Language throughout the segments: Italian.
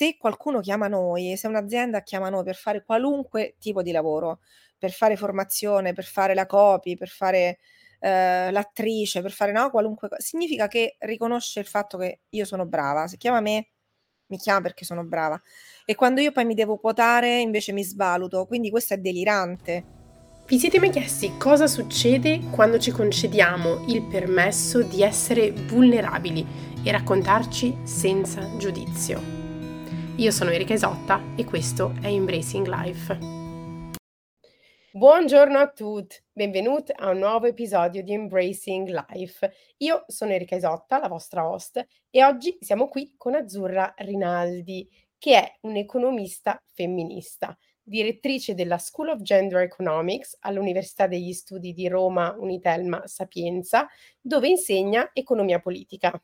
se qualcuno chiama noi, se un'azienda chiama noi per fare qualunque tipo di lavoro, per fare formazione, per fare la copy, per fare eh, l'attrice, per fare no, qualunque cosa, significa che riconosce il fatto che io sono brava. Se chiama me, mi chiama perché sono brava. E quando io poi mi devo quotare, invece mi svaluto. Quindi questo è delirante. Vi siete mai chiesti cosa succede quando ci concediamo il permesso di essere vulnerabili e raccontarci senza giudizio? Io sono Erika Isotta e questo è Embracing Life. Buongiorno a tutti, benvenuti a un nuovo episodio di Embracing Life. Io sono Erika Isotta, la vostra host, e oggi siamo qui con Azzurra Rinaldi, che è un'economista femminista direttrice della School of Gender Economics all'Università degli Studi di Roma Unitelma Sapienza, dove insegna economia politica.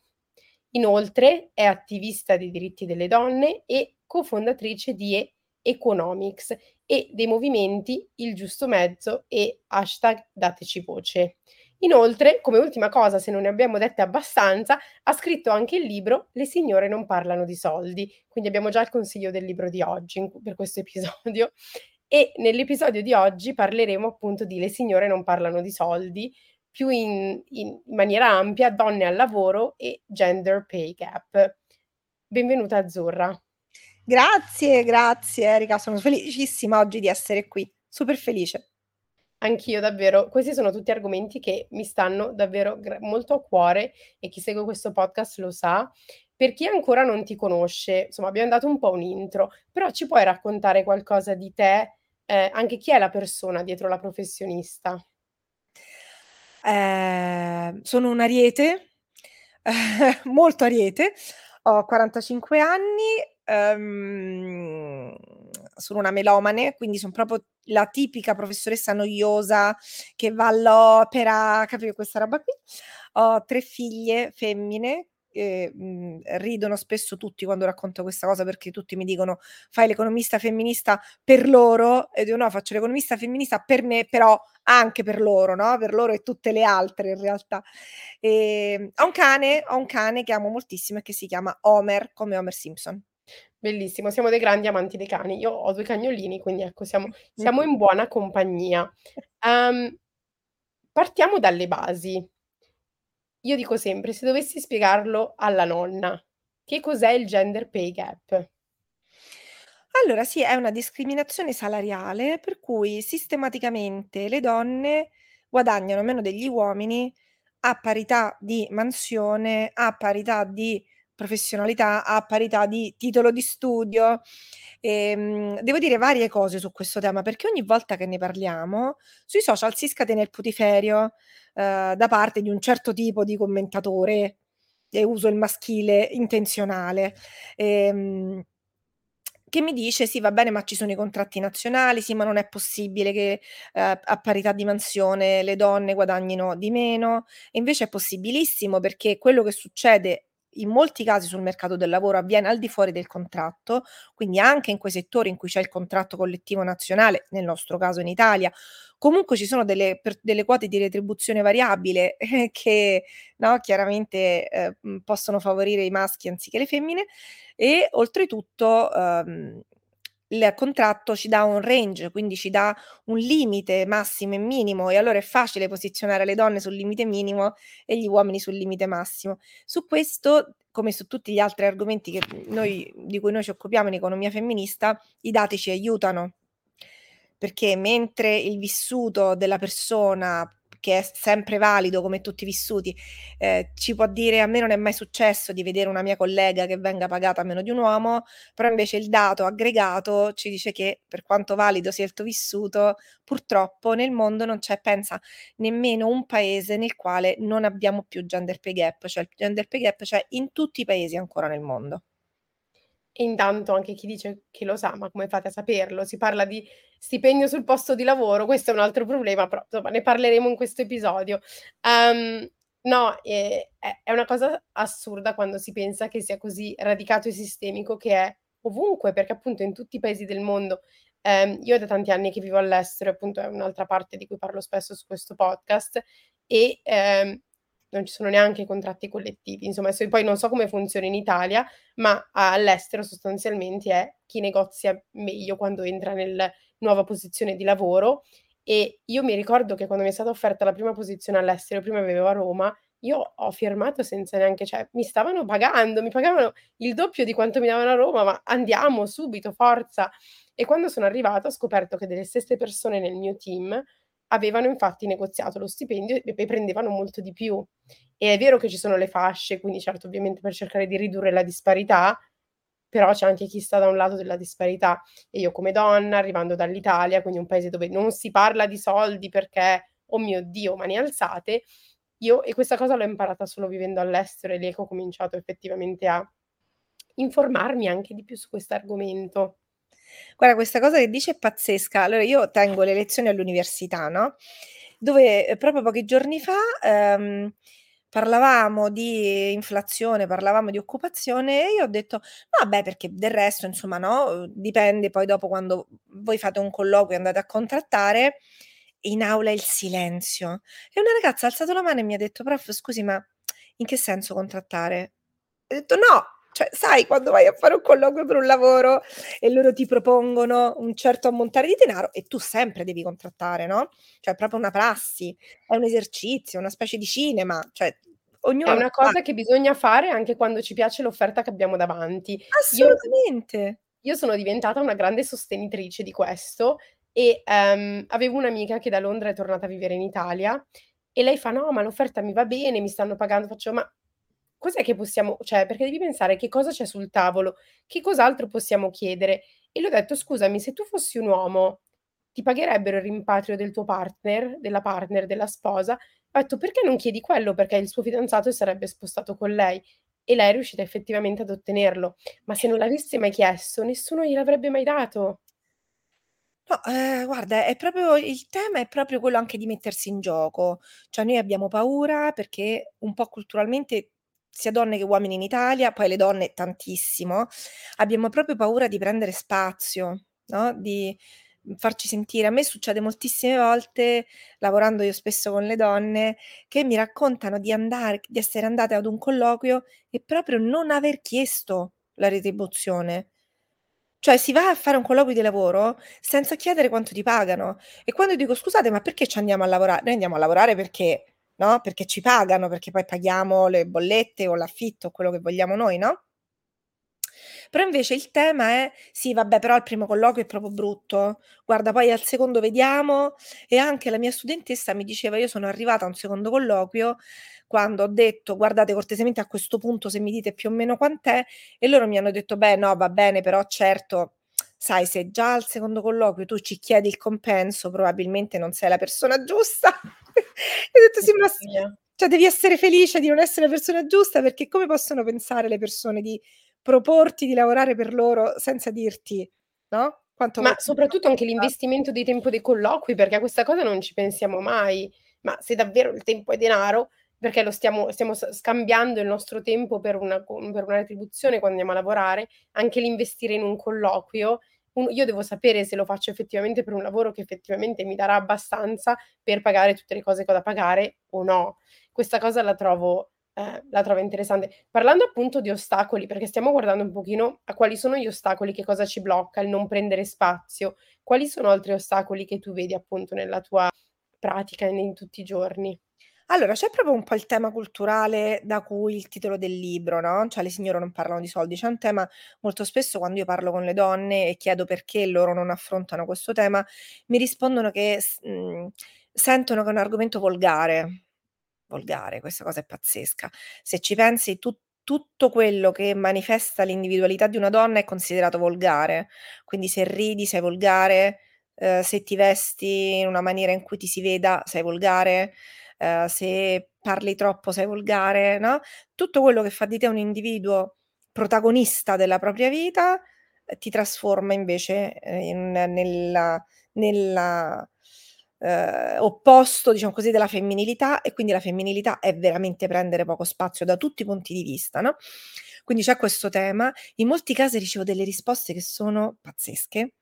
Inoltre è attivista dei diritti delle donne e cofondatrice di Economics e dei movimenti Il Giusto Mezzo e hashtag Dateci Voce. Inoltre, come ultima cosa, se non ne abbiamo dette abbastanza, ha scritto anche il libro Le signore non parlano di soldi, quindi abbiamo già il consiglio del libro di oggi per questo episodio. E nell'episodio di oggi parleremo appunto di Le signore non parlano di soldi, più in, in maniera ampia, donne al lavoro e gender pay gap. Benvenuta Azzurra. Grazie, grazie Erika, sono felicissima oggi di essere qui, super felice. Anch'io davvero, questi sono tutti argomenti che mi stanno davvero gra- molto a cuore e chi segue questo podcast lo sa. Per chi ancora non ti conosce, insomma, abbiamo dato un po' un intro, però ci puoi raccontare qualcosa di te, eh, anche chi è la persona dietro la professionista? Eh, sono un ariete, molto ariete, ho 45 anni, um, sono una melomane, quindi sono proprio la tipica professoressa noiosa che va all'opera, capito questa roba qui. Ho tre figlie femmine eh, mh, ridono spesso tutti quando racconto questa cosa perché tutti mi dicono fai l'economista femminista per loro e io no, faccio l'economista femminista per me, però anche per loro, no? Per loro e tutte le altre in realtà. E, ehm, ho un cane, ho un cane che amo moltissimo e che si chiama Homer, come Homer Simpson. Bellissimo, siamo dei grandi amanti dei cani. Io ho due cagnolini, quindi ecco, siamo, siamo in buona compagnia. Um, partiamo dalle basi. Io dico sempre, se dovessi spiegarlo alla nonna, che cos'è il gender pay gap? Allora, sì, è una discriminazione salariale per cui sistematicamente le donne guadagnano meno degli uomini a parità di mansione, a parità di professionalità a parità di titolo di studio. Ehm, devo dire varie cose su questo tema perché ogni volta che ne parliamo sui social si scatena il putiferio eh, da parte di un certo tipo di commentatore e uso il maschile intenzionale. Ehm, che mi dice: Sì, va bene, ma ci sono i contratti nazionali, sì, ma non è possibile che eh, a parità di mansione le donne guadagnino di meno. E invece è possibilissimo perché quello che succede in molti casi sul mercato del lavoro avviene al di fuori del contratto, quindi anche in quei settori in cui c'è il contratto collettivo nazionale, nel nostro caso in Italia, comunque ci sono delle, per, delle quote di retribuzione variabile eh, che no, chiaramente eh, possono favorire i maschi anziché le femmine e oltretutto ehm, il contratto ci dà un range, quindi ci dà un limite massimo e minimo e allora è facile posizionare le donne sul limite minimo e gli uomini sul limite massimo. Su questo, come su tutti gli altri argomenti che noi, di cui noi ci occupiamo in economia femminista, i dati ci aiutano. Perché mentre il vissuto della persona che è sempre valido come tutti i vissuti, eh, ci può dire a me non è mai successo di vedere una mia collega che venga pagata meno di un uomo, però invece il dato aggregato ci dice che per quanto valido sia il tuo vissuto, purtroppo nel mondo non c'è, pensa, nemmeno un paese nel quale non abbiamo più gender pay gap, cioè il gender pay gap c'è in tutti i paesi ancora nel mondo. E intanto anche chi dice che lo sa, ma come fate a saperlo? Si parla di stipendio sul posto di lavoro, questo è un altro problema, però insomma ne parleremo in questo episodio. Um, no, è, è una cosa assurda quando si pensa che sia così radicato e sistemico che è ovunque, perché appunto in tutti i paesi del mondo, um, io da tanti anni che vivo all'estero, appunto è un'altra parte di cui parlo spesso su questo podcast, e um, non ci sono neanche i contratti collettivi. Insomma, adesso poi non so come funziona in Italia, ma all'estero sostanzialmente è chi negozia meglio quando entra nel nuova posizione di lavoro. E io mi ricordo che quando mi è stata offerta la prima posizione all'estero, prima vivevo a Roma, io ho firmato senza neanche cioè mi stavano pagando, mi pagavano il doppio di quanto mi davano a Roma, ma andiamo subito, forza. E quando sono arrivata ho scoperto che delle stesse persone nel mio team avevano infatti negoziato lo stipendio e prendevano molto di più. E è vero che ci sono le fasce, quindi certo ovviamente per cercare di ridurre la disparità, però c'è anche chi sta da un lato della disparità e io come donna, arrivando dall'Italia, quindi un paese dove non si parla di soldi perché, oh mio Dio, mani alzate, io e questa cosa l'ho imparata solo vivendo all'estero e lì ho cominciato effettivamente a informarmi anche di più su quest'argomento. Guarda, questa cosa che dici è pazzesca. Allora io tengo le lezioni all'università, no, dove, ehm, proprio pochi giorni fa, ehm, parlavamo di inflazione, parlavamo di occupazione e io ho detto: "Vabbè, perché del resto insomma, no, dipende poi dopo quando voi fate un colloquio e andate a contrattare" in aula il silenzio. E una ragazza ha alzato la mano e mi ha detto: "Prof scusi, ma in che senso contrattare?" Ho detto: "No, cioè sai quando vai a fare un colloquio per un lavoro e loro ti propongono un certo ammontare di denaro e tu sempre devi contrattare, no, cioè è proprio una prassi, è un esercizio, una specie di cinema, cioè È ognuno lo una cosa che bisogna fare anche quando ci piace l'offerta che abbiamo davanti. Io Assolutamente. io sono diventata una grande sostenitrice di questo e, ehm, avevo un'amica che da Londra è tornata a vivere in Italia e lei fa: "No, ma l'offerta mi va bene, mi stanno pagando." Faccio: "Ma cos'è che possiamo cioè perché devi pensare che cosa c'è sul tavolo, che cos'altro possiamo chiedere." E le ho detto: "Scusami, se tu fossi un uomo, ti pagherebbero il rimpatrio del tuo partner, della partner, della sposa?" Ho detto: "Perché non chiedi quello?" Perché il suo fidanzato sarebbe spostato con lei e lei è riuscita effettivamente ad ottenerlo. Ma se non l'avesse mai chiesto, nessuno gliel'avrebbe mai dato. No, ehm, guarda, è proprio il tema è proprio quello anche di mettersi in gioco. Cioè noi abbiamo paura perché un po' culturalmente, sia donne che uomini in Italia, poi le donne tantissimo, abbiamo proprio paura di prendere spazio, no, di, mhmm, farci sentire. A me succede moltissime volte, lavorando io spesso con le donne, che mi raccontano di andare di essere andate ad un colloquio e proprio non aver chiesto la retribuzione. Cioè si va a fare un colloquio di lavoro senza chiedere quanto ti pagano. E quando dico: "Scusate, ma perché ci andiamo a lavora" noi andiamo a lavorare perché no, perché ci pagano, perché poi paghiamo le bollette o l'affitto quello che vogliamo noi, no? Però invece il tema è: "Sì vabbè, però al primo colloquio è proprio brutto. Guarda poi al secondo vediamo" e anche la mia studentessa mi diceva: "Io sono arrivata a un secondo colloquio quando ho detto: "Guardate cortesemente a questo punto se mi dite più o meno quant'è" e loro mi hanno detto: "Beh no, va bene, però certo, sai se già al secondo colloquio tu ci chiedi il compenso probabilmente non sei la persona giusta." E ho detto: "Sì, ma cioè devi essere felice di non essere la persona giusta perché come possono pensare le persone di proporti di lavorare per loro senza dirti, no, quanto Ma soprattutto anche l'investimento di tempo dei colloqui, perché a questa cosa non ci pensiamo mai. Ma se davvero il tempo è denaro, perché lo stiamo stiamo scambiando il nostro tempo per una per una retribuzione quando andiamo a lavorare, anche l'investire in un colloquio, un io devo sapere se lo faccio effettivamente per un lavoro che effettivamente mi darà abbastanza per pagare tutte le cose che ho da pagare o no. Questa cosa la trovo ehm, la trovo interessante. Parlando appunto di ostacoli, perché stiamo guardando un pochino a quali sono gli ostacoli, che cosa ci blocca, il non prendere spazio, quali sono altri ostacoli che tu vedi appunto nella tua pratica in in tutti i giorni? Allora, c'è proprio un po' il tema culturale da cui il titolo del libro, no, cioè "Le signore non parlano di soldi". C'è un tema molto spesso quando io parlo con le donne e chiedo perché loro non affrontano questo tema, mi rispondono che s mhmm, sentono che è un argomento volgare. Volgare, questa cosa è pazzesca. Se ci pensi tu tutto quello che manifesta l'individualità di una donna è considerato volgare. Quindi se ridi sei volgare, ehm, se ti vesti in una maniera in cui ti si veda sei volgare, ehm, se parli troppo sei volgare, no, tutto quello che fa di te un individuo protagonista della propria vita, ehm, ti trasforma invece, ehm, in nella nella ehm, opposto, diciamo così, della femminilità e quindi la femminilità è veramente prendere poco spazio da tutti i punti di vista, no, quindi c'è questo tema. In molti casi ricevo delle risposte che sono pazzesche,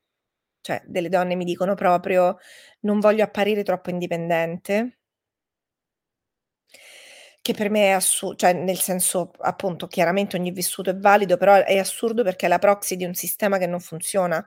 cioè delle donne mi dicono proprio: "Non voglio apparire troppo indipendente" Che per me è assu cioè nel senso, appunto, chiaramente ogni vissuto è valido, però è assurdo perché è la proxy di un sistema che non funziona.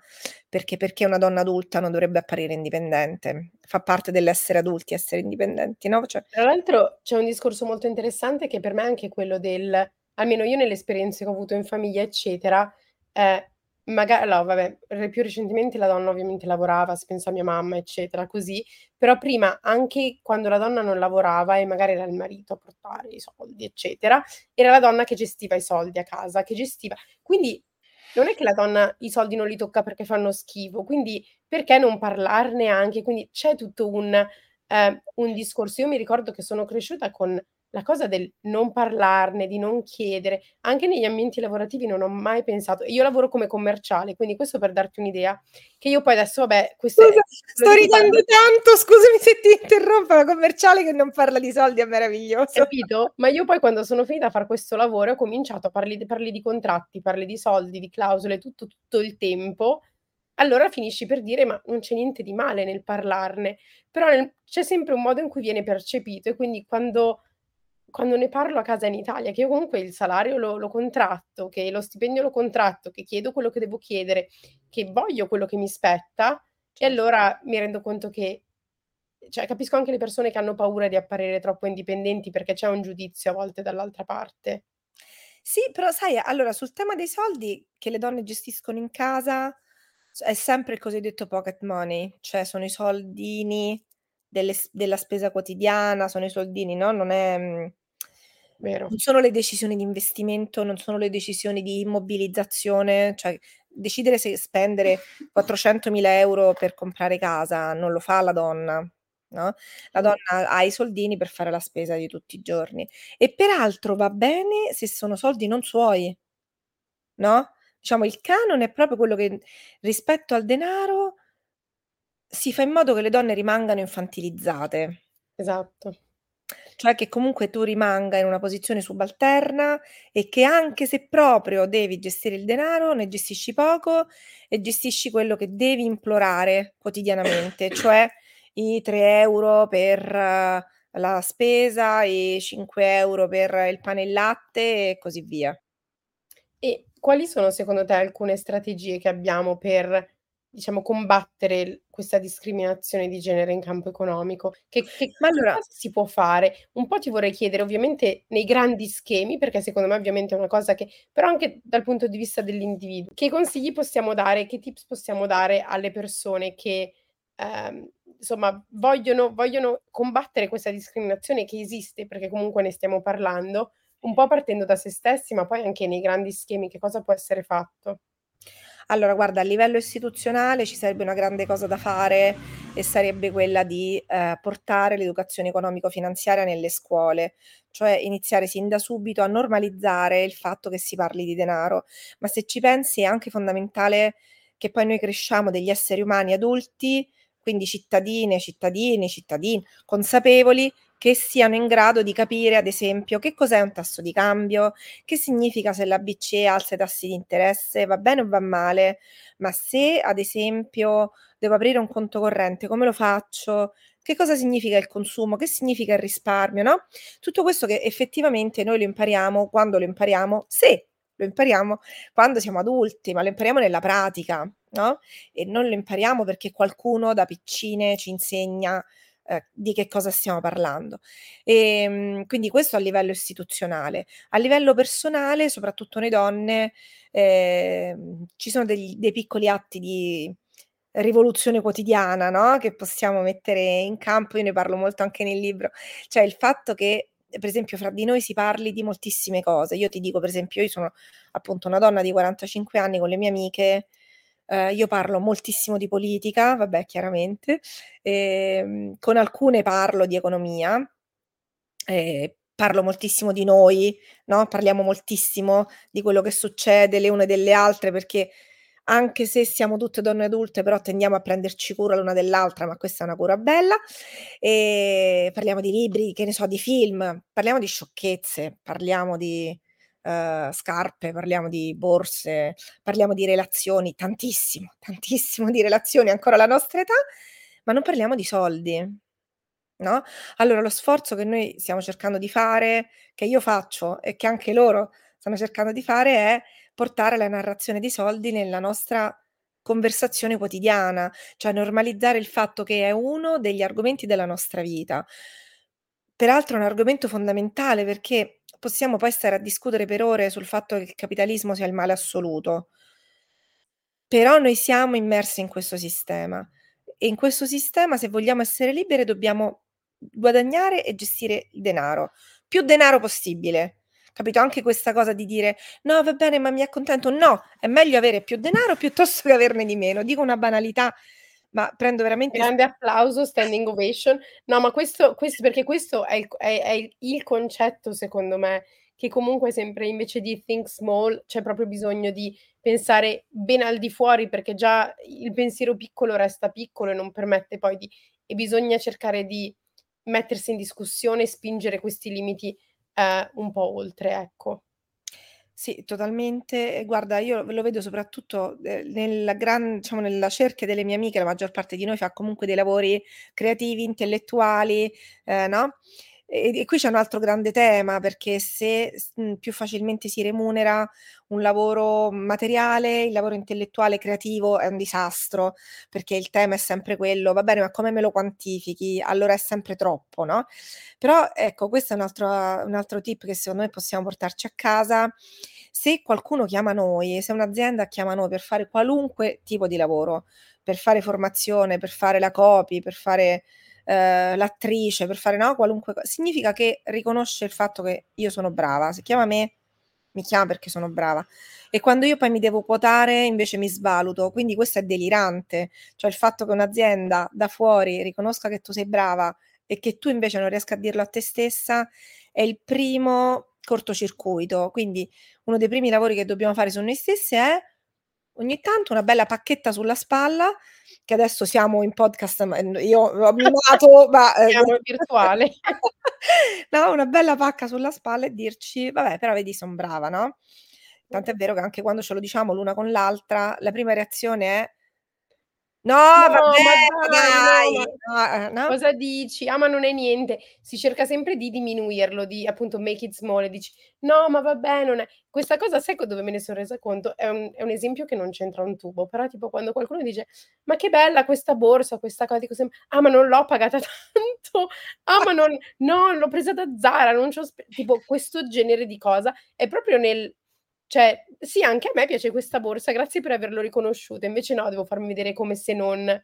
Perché perché una donna adulta non dovrebbe apparire indipendente? Fa parte dell'essere adulti essere indipendenti, no, cioè Tra l'altro c'è un discorso molto interessante che per me è anche quello del almeno io nelle esperienze che ho avuto in famiglia, eccetera, ehm, maga allora vabbè, più recentemente la donna ovviamente lavorava, se penso a mia mamma, eccetera, così, però prima anche quando la donna non lavorava e magari era il marito a portare i soldi, eccetera, era la donna che gestiva i soldi a casa, che gestiva quindi non è che la donna i soldi non li tocca perché fanno schifo, quindi perché non parlarne anche? Quindi c'è tutto un ehm, un discorso. Io mi ricordo che sono cresciuta con la cosa del non parlarne, di non chiedere. Anche negli ambienti lavorativi non ho mai pensato io lavoro come commerciale, quindi questo per darti un'idea, che io poi adesso vabbè queste Scusa, sto ridendo tanto, scusami se ti interrompo, la commerciale che non parla di soldi è meraviglioso. Capito? Ma io poi quando sono finita a far questo lavoro ho cominciato a parli parli di contratti, parli di soldi, di clausole, tutto, tutto il tempo, allora finisci per dire: "Ma non c'è niente di male nel parlarne." Però nel c'è sempre un modo in cui viene percepito e quindi quando quando ne parlo a casa in Italia, che io comunque il salario lo lo contratto, che lo stipendio lo contratto, che chiedo quello che devo chiedere, che voglio quello che mi spetta, e Certo. allora mi rendo conto che cioè capisco anche le persone che hanno paura di apparire troppo indipendenti perché c'è un giudizio a volte dall'altra parte. Sì, però sai, allora sul tema dei soldi che le donne gestiscono in casa è sempre il cosiddetto pocket money, cioè sono i soldini delle della spesa quotidiana, sono i soldini, no, non è mhmm, Vero. non sono le decisioni di investimento, non sono le decisioni di immobilizzazione, cioè decidere se spendere 400.000 € per comprare casa non lo fa la donna, no, la donna ha i soldini per fare la spesa di tutti i giorni. E peraltro va bene se sono soldi non suoi. No, diciamo il canone è proprio quello che rispetto al denaro si fa in modo che le donne rimangano infantilizzate. Esatto. Cioè che comunque tu rimanga in una posizione subalterna e che anche se proprio devi gestire il denaro, ne gestisci poco e gestisci quello che devi implorare quotidianamente, cioè i 3 € per la spesa, i 5 € per il pane e il latte e così via. E quali sono secondo te alcune strategie che abbiamo per, diciamo, combattere questa discriminazione di genere in campo economico? Che che Ma allora si può fare? Un po' ti vorrei chiedere ovviamente nei grandi schemi, perché secondo me ovviamente è una cosa che però anche dal punto di vista dell'individuo, che consigli possiamo dare, che tips possiamo dare alle persone che, ehm, insomma vogliono vogliono combattere questa discriminazione che esiste, perché comunque ne stiamo parlando, un po' partendo da se stessi, ma poi anche nei grandi schemi, che cosa può essere fatto? Allora guarda, a livello istituzionale ci sarebbe una grande cosa da fare e sarebbe quella di, ehm, portare l'educazione economico-finanziaria nelle scuole, cioè iniziare sin da subito a normalizzare il fatto che si parli di denaro. Ma se ci pensi è anche fondamentale che poi noi cresciamo degli esseri umani adulti, quindi cittadine, cittadini, cittadin consapevoli, che siano in grado di capire, ad esempio, che cos'è un tasso di cambio, che significa se la BCE alza i tassi di interesse, va bene o va male, ma se ad esempio devo aprire un conto corrente, come lo faccio? Che cosa significa il consumo? Che significa il risparmio, no, tutto questo che effettivamente noi lo impariamo quando lo impariamo? Se lo impariamo quando siamo adulti, ma lo impariamo nella pratica, no, e non lo impariamo perché qualcuno da piccine ci insegna, ehm, di che cosa stiamo parlando. Ehm, quindi questo a livello istituzionale. A livello personale, soprattutto noi donne, ehm, ci sono degli dei piccoli atti di rivoluzione quotidiana, no, che possiamo mettere in campo, io ne parlo molto anche nel libro, cioè il fatto che, per esempio, fra di noi si parli di moltissime cose. Io ti dico per esempio, io sono appunto una donna di 45 anni con le mie amiche, ehm, io parlo moltissimo di politica, vabbè chiaramente, ehm, con alcune parlo di economia, ehm, parlo moltissimo di noi, no, parliamo moltissimo di quello che succede le une delle altre, perché anche se siamo tutte donne adulte, però tendiamo a prenderci cura l'una dell'altra, ma questa è una cura bella. Ehm, parliamo di libri, che ne so, di film, parliamo di sciocchezze, parliamo di, ehm, scarpe, parliamo di borse, parliamo di relazioni, tantissimo, tantissimo di relazioni ancora alla nostra età, ma non parliamo di soldi. No, allora lo sforzo che noi stiamo cercando di fare, che io faccio e che anche loro stanno cercando di fare, è portare la narrazione dei soldi nella nostra conversazione quotidiana, cioè normalizzare il fatto che è uno degli argomenti della nostra vita. Peraltro è un argomento fondamentale perché possiamo poi stare a discutere per ore sul fatto che il capitalismo sia il male assoluto. Però noi siamo immersi in questo sistema e in questo sistema se vogliamo essere libere dobbiamo guadagnare e gestire il denaro, più denaro possibile. Capito? Anche questa cosa di dire: "No, va bene, ma mi accontento". No, è meglio avere più denaro piuttosto che averne di meno. Dico una banalità, ma prendo veramente Grande applauso, standing ovation. No, ma questo questo perché questo è il è è il concetto secondo me, che comunque sempre invece di think small, c'è proprio bisogno di pensare ben al di fuori, perché già il pensiero piccolo resta piccolo e non permette poi di e bisogna cercare di mettersi in discussione e spingere questi limiti, ehm, un po' oltre, ecco. Sì, totalmente. Guarda, io lo vedo soprattutto, ehm, nella gran diciamo nella cerchia delle mie amiche, la maggior parte di noi fa comunque dei lavori creativi, intellettuali, ehm, no, e e qui c'è un altro grande tema, perché se s mhmm, più facilmente si remunera un lavoro materiale, il lavoro intellettuale creativo è un disastro, perché il tema è sempre quello: "Va bene, ma come me lo quantifichi? Allora è sempre troppo", no, però ecco, questo è un altro un altro tip che secondo me possiamo portarci a casa. Se qualcuno chiama noi, se un'azienda chiama noi per fare qualunque tipo di lavoro, per fare formazione, per fare la copy, per fare ehm, l'attrice, per fare, no, qualunque co significa che riconosce il fatto che io sono brava. Se chiama me, mi chiama perché sono brava. E quando io poi mi devo quotare invece mi svaluto, quindi questo è delirante. Cioè il fatto che un'azienda da fuori riconosca che tu sei brava e che tu invece non riesca a dirlo a te stessa è il primo cortocircuito. Quindi uno dei primi lavori che dobbiamo fare su noi stesse è ogni tanto una bella pacchetta sulla spalla, che adesso siamo in podcast, n io ho mimato, ma, ehm, Siamo virtuale. no, una bella pacca sulla spalla e dirci: "Vabbè, però vedi son brava", no, tant'è vero che anche quando ce lo diciamo l'una con l'altra, la prima reazione è No, No, vabbè, dai, no, ma No, cosa dici? Ah, ma non è niente. Si cerca sempre di diminuirlo, di appunto make it small e dici: "No, ma vabbè, non è" questa cosa sai dove me ne son resa conto? È un è un esempio che non c'entra un tubo, però tipo quando qualcuno dice: "Ma che bella questa borsa, questa co" dico sem "Ah, ma non l'ho pagata tanto. Ah, ma non no, l'ho presa da Zara, non c'ho spe" tipo questo genere di cosa è proprio nel cioè, sì, anche a me piace questa borsa, grazie per averlo riconosciuto. Invece no, devo farmi vedere come se non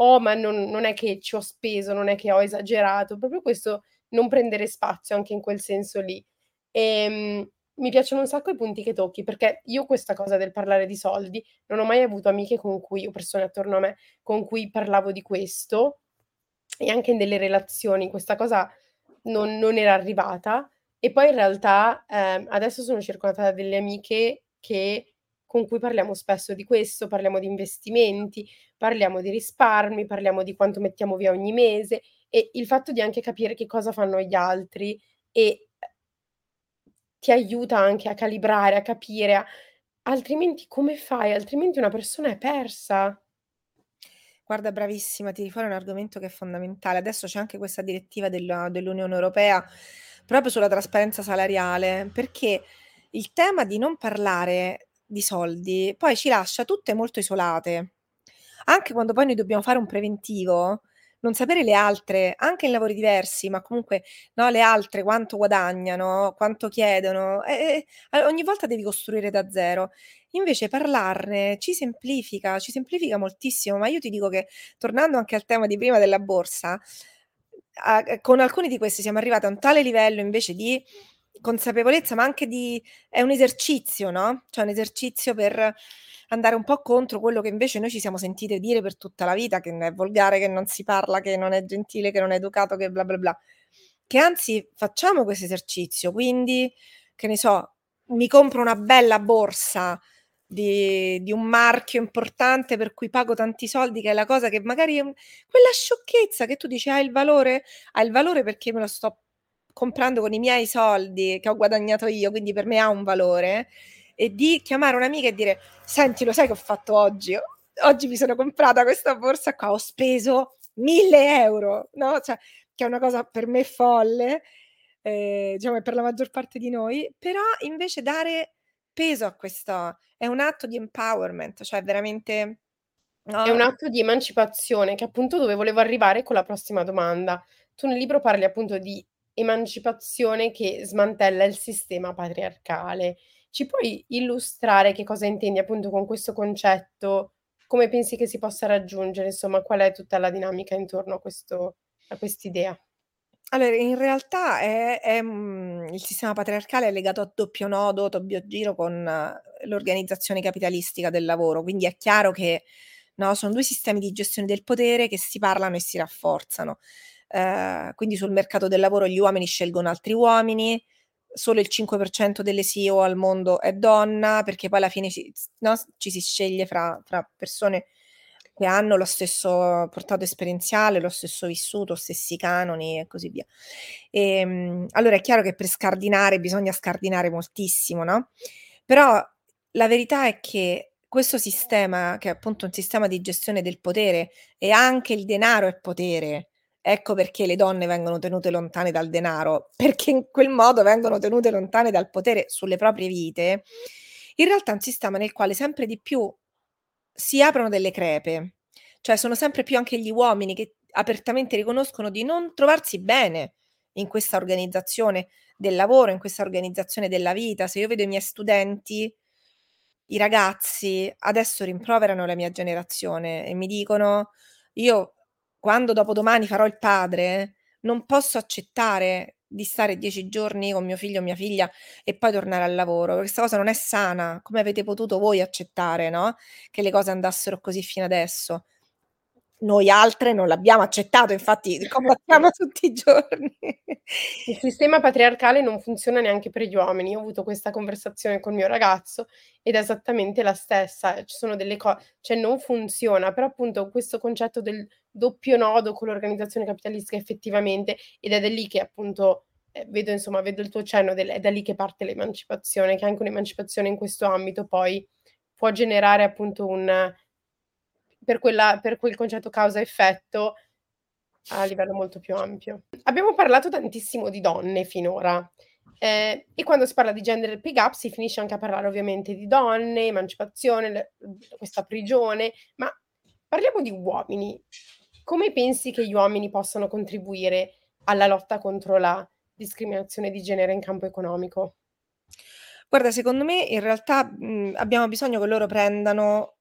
"Oh, ma non non è che ci ho speso, non è che ho esagerato." Proprio questo non prendere spazio anche in quel senso lì. Ehm, mi piacciono un sacco i punti che tocchi, perché io questa cosa del parlare di soldi non ho mai avuto amiche con cui o persone attorno a me con cui parlavo di questo e anche in delle relazioni questa cosa non non era arrivata. E poi in realtà, ehm, adesso sono circondata da delle amiche che con cui parliamo spesso di questo, parliamo di investimenti, parliamo di risparmi, parliamo di quanto mettiamo via ogni mese e il fatto di anche capire che cosa fanno gli altri e, ehm ti aiuta anche a calibrare, a capire, a altrimenti come fai? Altrimenti una persona è persa. Guarda bravissima, tiri fuori un argomento che è fondamentale. Adesso c'è anche questa direttiva della dell'Unione Europea proprio sulla trasparenza salariale, perché il tema di non parlare di soldi poi ci lascia tutte molto isolate. Anche quando poi noi dobbiamo fare un preventivo, non sapere le altre, anche in lavori diversi, ma comunque, no, le altre quanto guadagnano, quanto chiedono, e e ogni volta devi costruire da zero. Invece parlarne ci semplifica, ci semplifica moltissimo, ma io ti dico che, tornando anche al tema di prima della borsa, a con alcuni di questi siamo arrivate a un tale livello invece di consapevolezza, ma anche di è un esercizio, no, cioè un esercizio per andare un po' contro quello che invece noi ci siamo sentite dire per tutta la vita, che è volgare, che non si parla, che non è gentile, che non è educato, che bla, bla, bla. Che anzi facciamo questo esercizio, quindi, che ne so, mi compro una bella borsa di di un marchio importante per cui pago tanti soldi, che è la cosa che magari è un quella sciocchezza che tu dici: "Ha il valore?" Ha il valore perché me lo sto comprando con i miei soldi che ho guadagnato io, quindi per me ha un valore, e di chiamare un'amica e dire: "Senti, lo sai che ho fatto oggi? Oggi mi sono comprata questa borsa qua, ho speso 1000 €." No, cioè che è una cosa per me folle, ehm, diciamo per la maggior parte di noi, però invece dare peso a questo è un atto di empowerment, cioè veramente È un no? atto di emancipazione, che appunto dove volevo arrivare con la prossima domanda. Tu nel libro parli appunto di emancipazione che smantella il sistema patriarcale. Ci puoi illustrare che cosa intendi appunto con questo concetto? Come pensi che si possa raggiungere? Insomma, qual è tutta la dinamica intorno a questo a quest'idea? Allora, in realtà è è mhmm, il sistema patriarcale è legato a doppio nodo, doppio giro con eh, l'organizzazione capitalistica del lavoro, quindi è chiaro che, no, son 2 sistemi di gestione del potere che si parlano e si rafforzano. Ehm, quindi sul mercato del lavoro gli uomini scelgono altri uomini, solo il 5% delle CEO al mondo è donna, perché poi alla fine ci no, ci si sceglie fra fra persone che hanno lo stesso portato esperienziale, lo stesso vissuto, stessi canoni e così via. Ehm, allora è chiaro che per scardinare bisogna scardinare moltissimo, no, però la verità è che questo sistema, che è appunto un sistema di gestione del potere e anche il denaro è potere, ecco perché le donne vengono tenute lontane dal denaro, perché in quel modo vengono tenute lontane dal potere sulle proprie vite, in realtà è un sistema nel quale sempre di più si aprono delle crepe, cioè sono sempre più anche gli uomini che apertamente riconoscono di non trovarsi bene in questa organizzazione del lavoro, in questa organizzazione della vita. Se io vedo i miei studenti, i ragazzi, adesso rimproverano la mia generazione e mi dicono: "Io quando dopodomani farò il padre, non posso accettare di stare 10 giorni con mio figlio o mia figlia e poi tornare al lavoro. Questa cosa non è sana. Come avete potuto voi accettare, no, che le cose andassero così fino adesso? Noi altre non l'abbiamo accettato, infatti combattiamo tutti i giorni. Il sistema patriarcale non funziona neanche per gli uomini. Io ho avuto questa conversazione col mio ragazzo ed è esattamente la stessa. Ci sono delle co cioè non funziona, però appunto questo concetto del doppio nodo con l'organizzazione capitalistica effettivamente ed è da lì che appunto, ehm, vedo insomma, vedo il tuo cenno del è da lì che parte l'emancipazione, che anche un'emancipazione in questo ambito poi può generare appunto un per quella per quel concetto causa-effetto a livello molto più ampio. Abbiamo parlato tantissimo di donne finora, ehm, e quando si parla di gender pay gap si finisce anche a parlare ovviamente di donne, emancipazione, le questa prigione, ma parliamo di uomini. Come pensi che gli uomini possano contribuire alla lotta contro la discriminazione di genere in campo economico? Guarda, secondo me in realtà, mhmm, abbiamo bisogno che loro prendano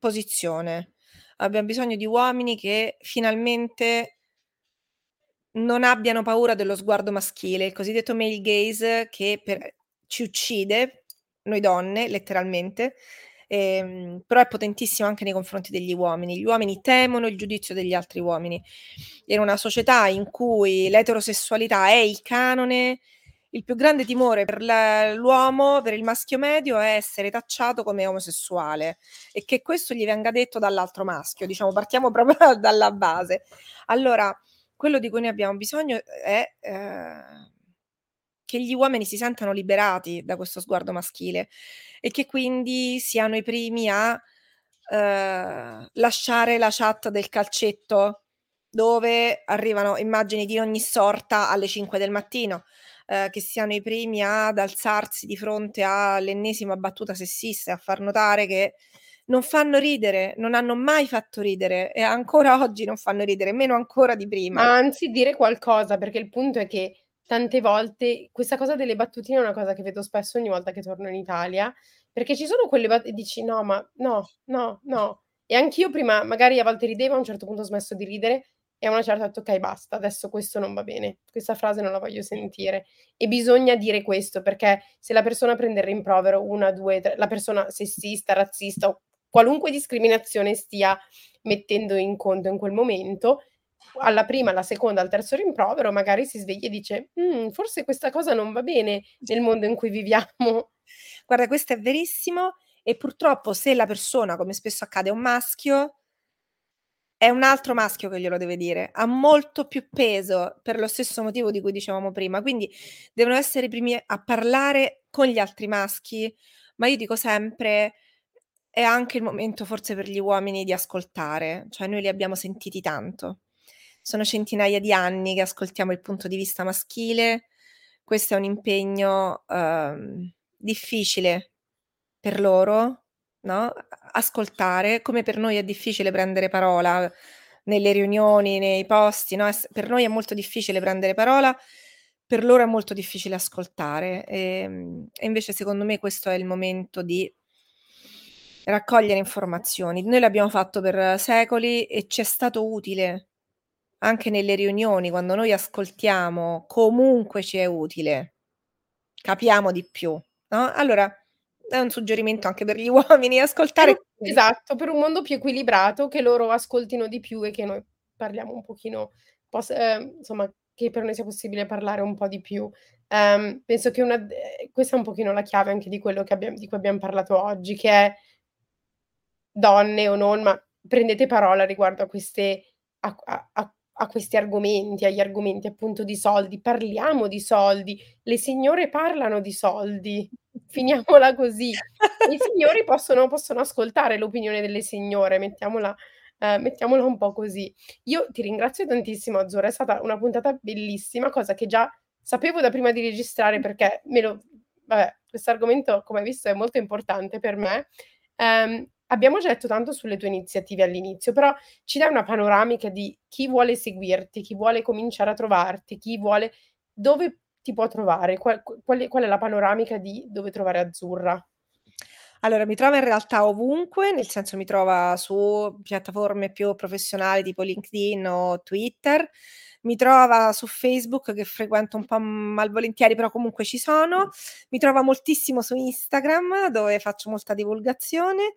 posizione. Abbiam bisogno di uomini che finalmente non abbiano paura dello sguardo maschile, il cosiddetto male gaze che per ci uccide, noi donne, letteralmente, ehm, però è potentissimo anche nei confronti degli uomini. Gli uomini temono il giudizio degli altri uomini. In una società in cui l'eterosessualità è il canone, il più grande timore per l'uomo, per il maschio medio, è essere tacciato come omosessuale e che questo gli venga detto dall'altro maschio, diciamo partiamo proprio dalla base. Allora, quello di cui noi abbiamo bisogno è, ehm, che gli uomini si sentano liberati da questo sguardo maschile e che quindi siano i primi a, ehm, lasciare la chat del calcetto, dove arrivano immagini di ogni sorta alle 5 del mattino, ehm, che siano i primi ad alzarsi di fronte all'ennesima battuta sessista e a far notare che non fanno ridere, non hanno mai fatto ridere e ancora oggi non fanno ridere, meno ancora di prima. Ma anzi dire qualcosa, perché il punto è che tante volte questa cosa delle battutine è una cosa che vedo spesso ogni volta che torno in Italia, perché ci sono quelle bat e dici: "No, ma no, no, no". E anch'io prima magari a volte ridevo, a un certo punto ho smesso di ridere e a una certa ho detto: "Okay, basta, adesso questo non va bene, questa frase non la voglio sentire". E bisogna dire questo, perché se la persona prende il rimprovero 1, 2, 3 la persona sessista, razzista o qualunque discriminazione stia mettendo in conto in quel momento, alla prima, alla seconda, al terzo rimprovero magari si sveglia e dice: "Mhmm, forse questa cosa non va bene nel mondo in cui viviamo". Guarda, questo è verissimo e purtroppo se la persona, come spesso accade, è un maschio, è un altro maschio che glielo deve dire. Ha molto più peso per lo stesso motivo di cui dicevamo prima. Quindi devono essere i primi a parlare con gli altri maschi, ma io dico sempre è anche il momento forse per gli uomini di ascoltare, cioè noi li abbiamo sentiti tanto. sono centinaia di anni che ascoltiamo il punto di vista maschile, questo è un impegno, uhm, difficile per loro, no, ascoltare, come per noi è difficile prendere parola nelle riunioni, nei posti, no, per noi è molto difficile prendere parola, per loro è molto difficile ascoltare, ehm, e invece secondo me questo è il momento di raccogliere informazioni. Noi l'abbiamo fatto per secoli e ci è stato utile. Anche nelle riunioni, quando noi ascoltiamo, comunque ci è utile. Capiamo di più, no, allora è un suggerimento anche per gli uomini, ascoltare. Esatto, per un mondo più equilibrato, che loro ascoltino di più e che noi parliamo un pochino pos ehm, insomma, che per noi sia possibile parlare un po' di più. Ehm, penso che una d ehm, questa è un pochino la chiave anche di quello che abbiam di cui abbiam parlato oggi, che è donne o non, ma prendete parola riguardo a queste a a a questi argomenti, agli argomenti appunto di soldi, parliamo di soldi, le signore parlano di soldi, finiamola così. I signori possono possono ascoltare l'opinione delle signore, mettiamola ehm, mettiamola un po' così. Io ti ringrazio tantissimo Azzurra, è stata una puntata bellissima, cosa che già sapevo da prima di registrare perché me lo vabbè, questo argomento come hai visto è molto importante per me. Ehm, Abbiamo già detto tanto sulle tue iniziative all'inizio, però ci dai una panoramica di chi vuole seguirti, chi vuole cominciare a trovarti, chi vuole dove ti può trovare? Qual qual è qual è la panoramica di dove trovare Azzurra? Allora, mi trova in realtà ovunque, nel senso mi trova su piattaforme più professionali tipo LinkedIn o Twitter, mi trova su Facebook che frequento un po' malvolentieri, però comunque ci sono, mi trova moltissimo su Instagram dove faccio molta divulgazione,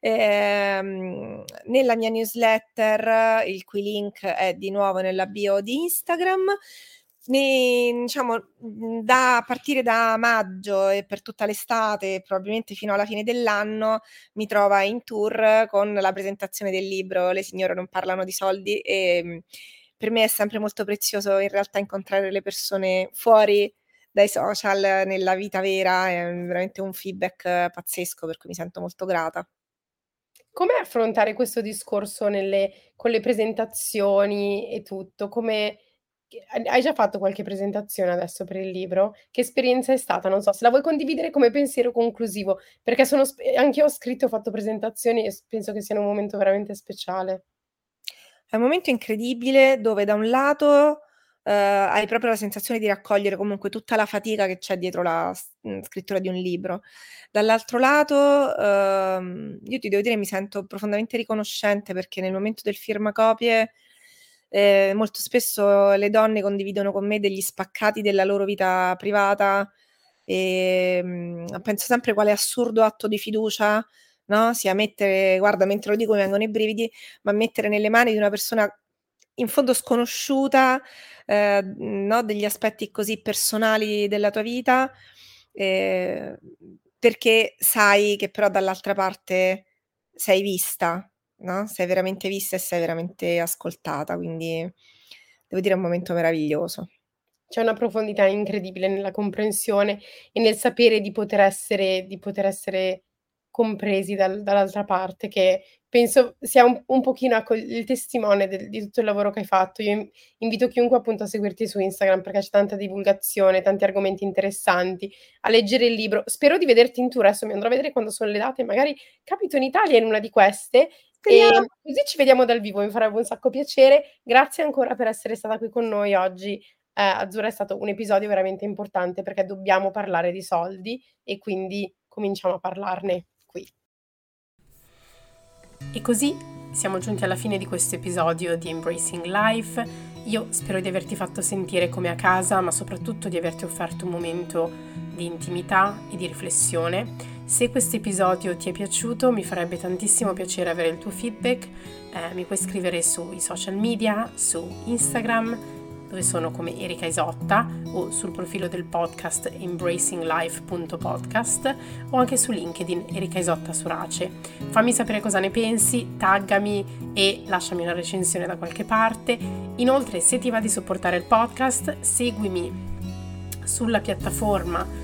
ehm, nella mia newsletter, il cui link è di nuovo nella bio di Instagram. Ne diciamo, mhmm, da partire da maggio e per tutta l'estate, probabilmente fino alla fine dell'anno, mi trova in tour con la presentazione del libro "Le signore non parlano di soldi", ehm, per me è sempre molto prezioso in realtà incontrare le persone fuori dai social, nella vita vera, è veramente un feedback pazzesco, per cui mi sento molto grata. Com'è affrontare questo discorso nelle con le presentazioni e tutto? Come hai già fatto qualche presentazione adesso per il libro? Che esperienza è stata? Non so, se la vuoi condividere come pensiero conclusivo, perché sono sp ehm, anch'io ho scritto, ho fatto presentazioni e penso che siano un momento veramente speciale. È un momento incredibile dove da un lato, uhm, hai proprio la sensazione di raccogliere comunque tutta la fatica che c'è dietro la mhmm, scrittura di un libro. Dall'altro lato, uhm, io ti devo dire mi sento profondamente riconoscente perché nel momento del firmacopie, ehm, molto spesso le donne condividono con me degli spaccati della loro vita privata, ehm, penso sempre quale assurdo atto di fiducia, no, sia mettere guarda mentre lo dico mi vengono i brividi, ma mettere nelle mani di una persona in fondo sconosciuta, ehm, no, degli aspetti così personali della tua vita, ehm, perché sai che però dall'altra parte sei vista, no, sei veramente vista e sei veramente ascoltata, quindi devo dire è un momento meraviglioso. C'è una profondità incredibile nella comprensione e nel sapere di poter essere di poter essere compresi dal dall'altra parte, che penso sia un un pochino, ecco, il testimone del di tutto il lavoro che hai fatto. Io in invito chiunque appunto a seguirti su Instagram perché c'è tanta divulgazione, tanti argomenti interessanti, a leggere il libro. Spero di vederti in tour, adesso mi andrò a vedere quando sono le date, magari capito in Italia in una di queste, Speriamo. e così ci vediamo dal vivo, mi farebbe un sacco piacere. Grazie ancora per essere stata qui con noi oggi. Ehm, Azzurra è stato un episodio veramente importante perché dobbiamo parlare di soldi e quindi cominciamo a parlarne qui. E così siamo giunti alla fine di questo episodio di Embracing Life. Io spero di averti fatto sentire come a casa, ma soprattutto di averti offerto un momento di intimità e di riflessione. Se questo episodio ti è piaciuto, mi farebbe tantissimo piacere avere il tuo feedback. Eh, mi puoi scrivere sui social media, su Instagram, dove sono come Erika Isotta, o sul profilo del podcast embracinglife.podcast o anche su LinkedIn Erika Isotta Surace. Fammi sapere cosa ne pensi, taggami e lasciami una recensione da qualche parte. Inoltre, se ti va di supportare il podcast, seguimi sulla piattaforma